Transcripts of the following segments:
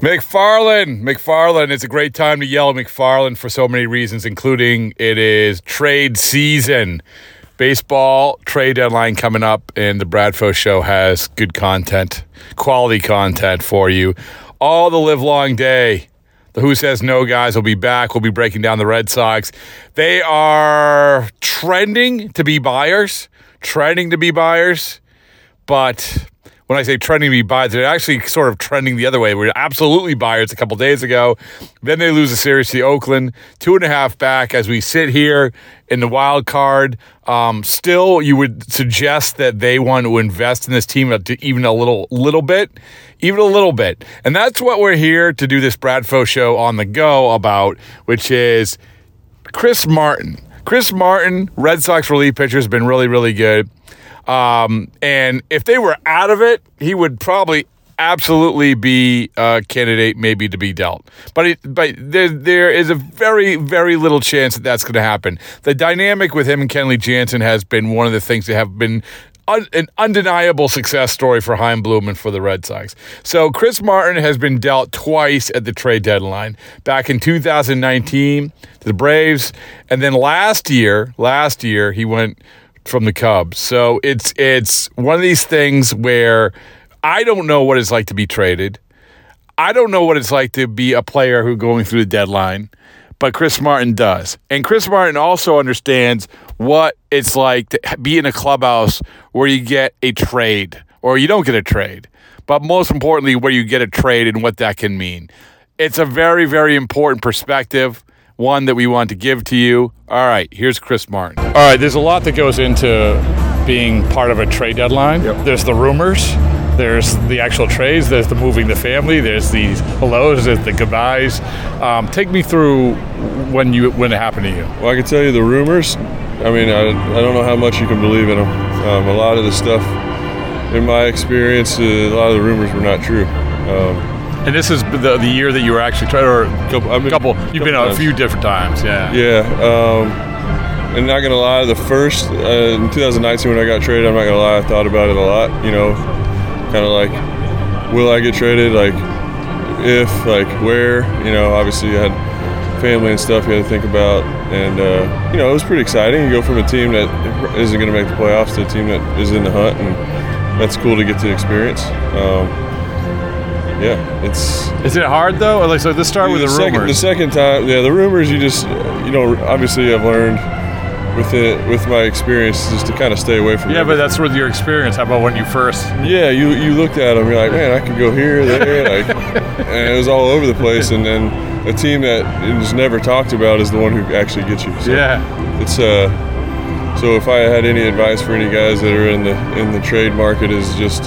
McFarland, McFarland. It's a great time to yell at McFarland for so many reasons, including it is trade season. Baseball trade deadline coming up, and the Bradfo Show has good content, quality content for you all the live long day. The Who Says No guys will be back. We'll be breaking down the Red Sox. They are trending to be buyers, trending to be buyers, but when I say trending to be buyers, they're actually sort of trending the other way. We're absolutely buyers a couple days ago. Then they lose a series to Oakland, two and a half back as we sit here in the wild card. Um, still, you would suggest that they want to invest in this team even a little, little bit, even a little bit, and that's what we're here to do this Bradfo show on the go about, which is Chris Martin. Chris Martin, Red Sox relief pitcher, has been really, really good. Um, and if they were out of it, he would probably absolutely be a candidate maybe to be dealt. But it, but there there is a very very little chance that that's going to happen. The dynamic with him and Kenley Jansen has been one of the things that have been an undeniable success story for Chaim Bloom and for the Red Sox. So Chris Martin has been dealt twice at the trade deadline. Back in 2019 to the Braves, and then last year, last year he went from the Cubs. So it's it's one of these things where I don't know what it's like to be traded. I don't know what it's like to be a player who going through the deadline, but Chris Martin does. And Chris Martin also understands what it's like to be in a clubhouse where you get a trade or you don't get a trade. But most importantly, where you get a trade and what that can mean. It's a very, very important perspective one that we want to give to you. All right, here's Chris Martin. All right, there's a lot that goes into being part of a trade deadline. Yep. There's the rumors, there's the actual trades, there's the moving the family, there's the hellos, there's the goodbyes. Um, take me through when you when it happened to you. Well, I can tell you the rumors. I mean, I, I don't know how much you can believe in them. Um, a lot of the stuff, in my experience, uh, a lot of the rumors were not true. Um, and this is the, the year that you were actually trying, or a couple, I've been, couple you've couple been a few different times, yeah. Yeah. Um, and not gonna lie, the first uh, in 2019 when I got traded, I'm not gonna lie, I thought about it a lot. You know, kind of like, will I get traded? Like, if, like, where? You know, obviously you had family and stuff you had to think about, and uh, you know, it was pretty exciting. You go from a team that isn't gonna make the playoffs to a team that is in the hunt, and that's cool to get to experience. Um, yeah, it's. Is it hard though? Like, so let's start with the, the second, rumors. The second time, yeah, the rumors. You just, you know, obviously I've learned with it with my experience just to kind of stay away from. Yeah, but that's with your experience. How about when you first? Yeah, you you looked at them. You're like, man, I could go here, there, like, and it was all over the place. And then a team that is never talked about is the one who actually gets you. So yeah, it's uh. So if I had any advice for any guys that are in the in the trade market, is just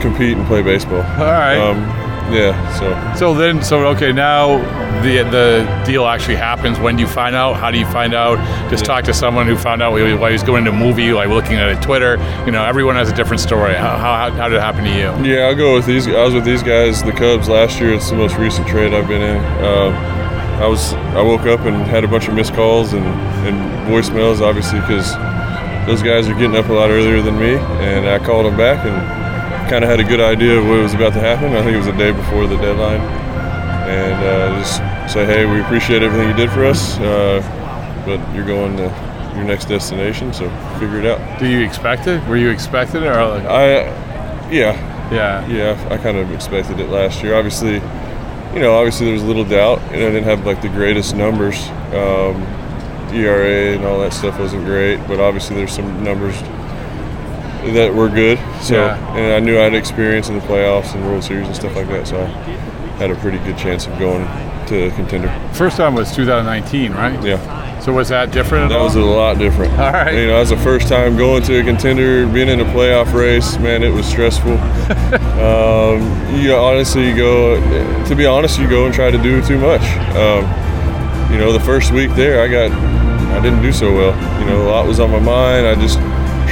compete and play baseball. All right. Um, yeah. So. So then, so okay, now the the deal actually happens. When do you find out? How do you find out? Just yeah. talk to someone who found out while he was going to a movie, like looking at a Twitter. You know, everyone has a different story. How, how, how did it happen to you? Yeah, I'll go with these. I was with these guys, the Cubs last year. It's the most recent trade I've been in. Uh, I was I woke up and had a bunch of missed calls and, and voicemails, obviously, because those guys are getting up a lot earlier than me, and I called them back and kind of had a good idea of what was about to happen. I think it was the day before the deadline, and uh, just say, hey, we appreciate everything you did for us, uh, but you're going to your next destination, so figure it out. Do you expect it? Were you expecting it, or like? I, yeah, yeah, yeah. I kind of expected it last year. Obviously, you know, obviously there was a little doubt, and I didn't have like the greatest numbers. Um, ERA and all that stuff wasn't great, but obviously there's some numbers that were good. So, yeah. and I knew I had experience in the playoffs and World Series and stuff like that. So, I had a pretty good chance of going to contender. First time was 2019, right? Yeah. So was that different? that all? was a lot different. All right. You know, as the first time going to a contender, being in a playoff race, man, it was stressful. um, you honestly, you go. To be honest, you go and try to do too much. Um, you know, the first week there, I got, I didn't do so well. You know, a lot was on my mind. I just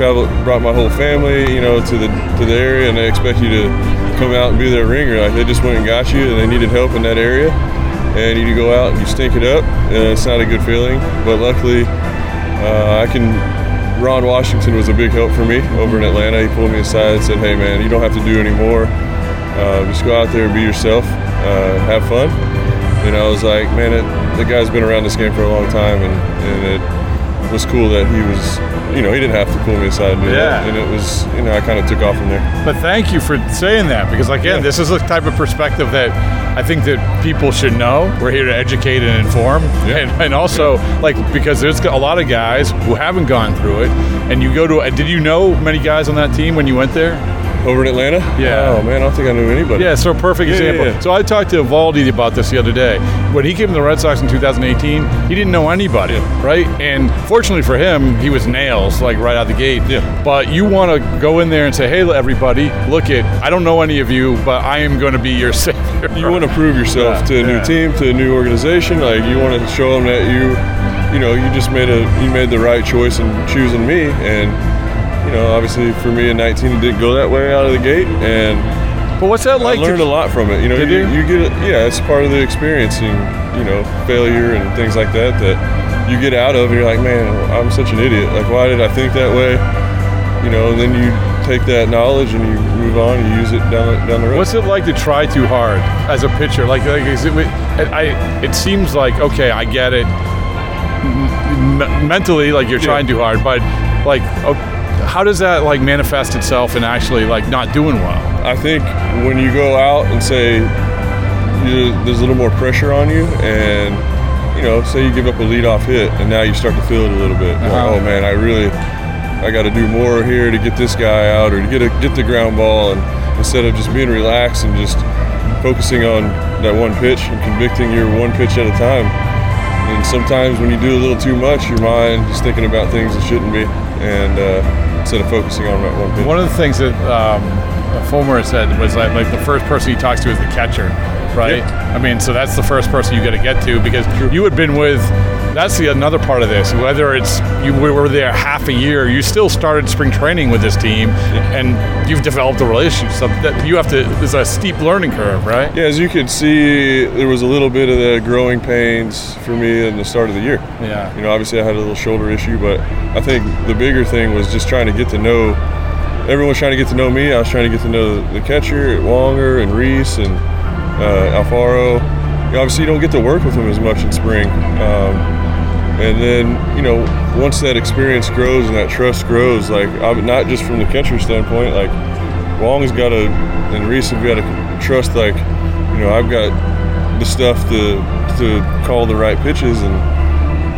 traveled, brought my whole family, you know, to the to the area, and they expect you to come out and be their ringer. Like they just went and got you, and they needed help in that area, and you go out and you stink it up, and it's not a good feeling. But luckily, uh, I can. Ron Washington was a big help for me over in Atlanta. He pulled me aside and said, "Hey, man, you don't have to do any more. Uh, just go out there and be yourself." uh, have fun. And I was like, man, it, the guy's been around this game for a long time, and, and it was cool that he was, you know, he didn't have to pull me aside and Yeah. that. And it was, you know, I kind of took off from there. But thank you for saying that because, again, Yeah. this is the type of perspective that I think that people should know. We're here to educate and inform, Yeah. and, and also like because there's a lot of guys who haven't gone through it. And you go to, did you know many guys on that team when you went there? Over in Atlanta? Yeah. Oh, man, I don't think I knew anybody. Yeah, so perfect Yeah, yeah, example. yeah. So I talked to Eovaldi about this the other day. When he came to the Red Sox in 2018, he didn't know anybody, right? And fortunately for him, he was nails like right out the gate. Yeah. But you want to go in there and say, "Hey, everybody, look at, I don't know any of you, but I am going to be your savior." you want to prove yourself to a new team, to a new organization. Like you want to show them that you, you know, you just made a you made the right choice in choosing me. And you know, obviously for me in 19, it didn't go that way out of the gate, and But what's that like? I learned to, a lot from it. You know, you, you? you get it. Yeah, it's part of the experience, and you know, failure and things like that that you get out of, and you're like, man, I'm such an idiot. Like, why did I think that way? You know, and then you take that knowledge and you move on, and you use it down the- down the road. What's it like to try too hard as a pitcher? Like, like is it, I, it seems like okay, I get it. M- mentally, like you're Yeah. trying too hard, but like, how does that like manifest itself in actually like not doing well? I think when you go out and say you, there's a little more pressure on you, and you know, say you give up a leadoff hit, and now you start to feel it a little bit. Like, Uh-huh. oh man, I really, I got to do more here to get this guy out, or to get a, get the ground ball, and instead of just being relaxed and just focusing on that one pitch and convicting your one pitch at a time. And sometimes when you do a little too much, your mind is thinking about things that shouldn't be, and uh, instead of focusing on that one pitch. One of the things that um, Fulmer said was like, like the first person he talks to is the catcher, right? Yeah. I mean, so that's the first person you got to get to because you had been with. That's the another part of this. Whether it's you were there half a year, you still started spring training with this team, and you've developed a relationship. So that you have to. There's a steep learning curve, right? Yeah, as you could see, there was a little bit of the growing pains for me in the start of the year. Yeah. You know, obviously I had a little shoulder issue, but I think the bigger thing was just trying to get to know. Everyone was trying to get to know me. I was trying to get to know the catcher, Wonger and Reese and uh, Alfaro. Obviously, you don't get to work with them as much in spring. Um, and then, you know, once that experience grows and that trust grows, like I'm not just from the catcher standpoint, like Wong's got to and Reese have got to trust, like, you know, I've got the stuff to to call the right pitches and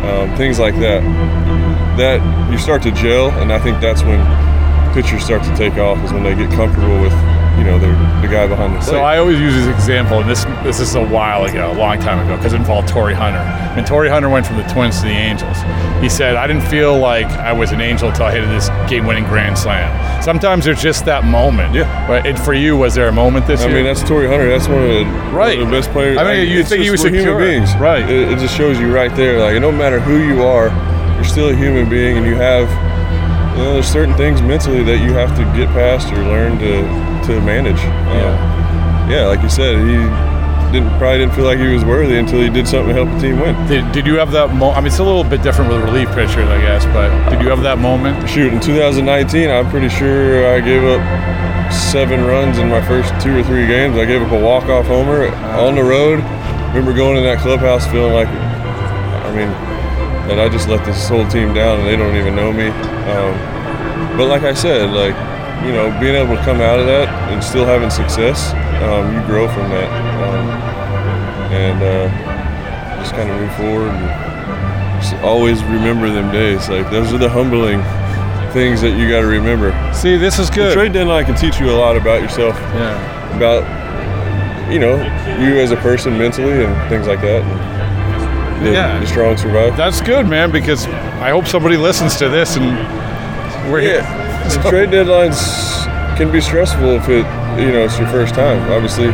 um, things like that. That you start to gel, and I think that's when pitchers start to take off is when they get comfortable with, you know, the, the guy behind the plate. So I always use this example, and this this is a while ago, a long time ago, because it involved Torii Hunter. When Torii Hunter went from the Twins to the Angels, he said, "I didn't feel like I was an Angel until I hit this game-winning grand slam." Sometimes there's just that moment. Yeah. But it, for you, was there a moment this I year? I mean, that's Torii Hunter. That's one of the, Right. of the best players. I mean, it's think he was we're human secure. beings. Right. It, it just shows you right there. Like, no matter who you are, you're still a human being, and you have, you know, there's certain things mentally that you have to get past or learn to to manage. Uh, yeah, like you said, he didn't probably didn't feel like he was worthy until he did something to help the team win. did, did you have that moment? I mean, it's a little bit different with relief pitchers, I guess, but did you have that moment? Shoot, in 2019, I'm pretty sure I gave up seven runs in my first two or three games. I gave up a walk-off homer on the road. Remember going in that clubhouse feeling like, I mean, that I just let this whole team down and they don't even know me. Um, but like I said, like you know, being able to come out of that and still having success, um, you grow from that, um, and uh, just kind of move forward and just always remember them days. Like those are the humbling things that you got to remember. See, this is The good. trade deadline can teach you a lot about yourself, yeah. about you know you as a person mentally and things like that. And the, Yeah. the strong survive. That's good, man, because I hope somebody listens to this and we're here. Yeah, the trade deadlines can be stressful if it, you know, it's your first time. Obviously,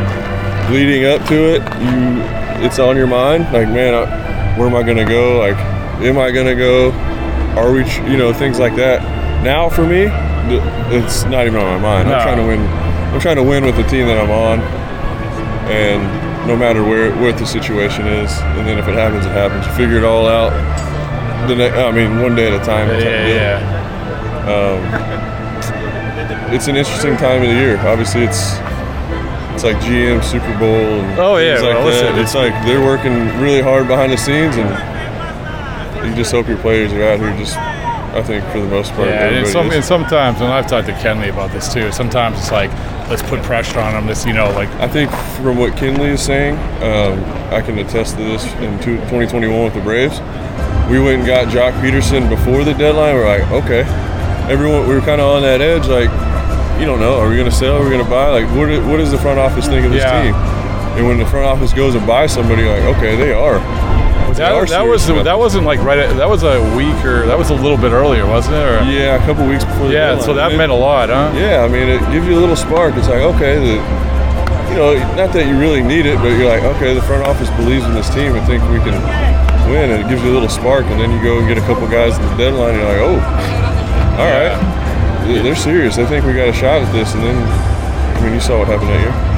leading up to it, you, it's on your mind. Like, man, I, where am I gonna go? Like, am I gonna go? Are we, you know, things like that. Now, for me, it's not even on my mind. No. I'm trying to win. I'm trying to win with the team that I'm on, and no matter where what the situation is, and then if it happens, it happens. You figure it all out. The ne- I mean, one day at a time. Yeah, type yeah, yeah. it's an interesting time of the year. Obviously, it's it's like GM Super Bowl and Oh, yeah, like well, listen. It's like they're working really hard behind the scenes, and you just hope your players are out here just. I think for the most part, Yeah, and, some, and sometimes, and I've talked to Kenley about this too. Sometimes it's like, let's put pressure on them. This, you know, like I think from what Kenley is saying, um, I can attest to this in 2021 with the Braves. We went and got Joc Pederson before the deadline. We're like, okay, everyone, we were kind of on that edge. Like, you don't know, are we going to sell? Are we going to buy? Like, what, what does the front office think of this Yeah. team? And when the front office goes and buys somebody, like, okay, they are. They are that, that was that wasn't like right. At, that was a week or that was a little bit earlier, wasn't it? Or, Yeah, a couple weeks before yeah. So that And it- meant a lot, huh? Yeah, I mean, it gives you a little spark. It's like, okay, the, you know, not that you really need it, but you're like, okay, the front office believes in this team and think we can win, and it gives you a little spark. And then you go and get a couple guys at the deadline, and you're like, oh, all right, They- they're serious. They think we got a shot at this. And then, I mean, you saw what happened that year.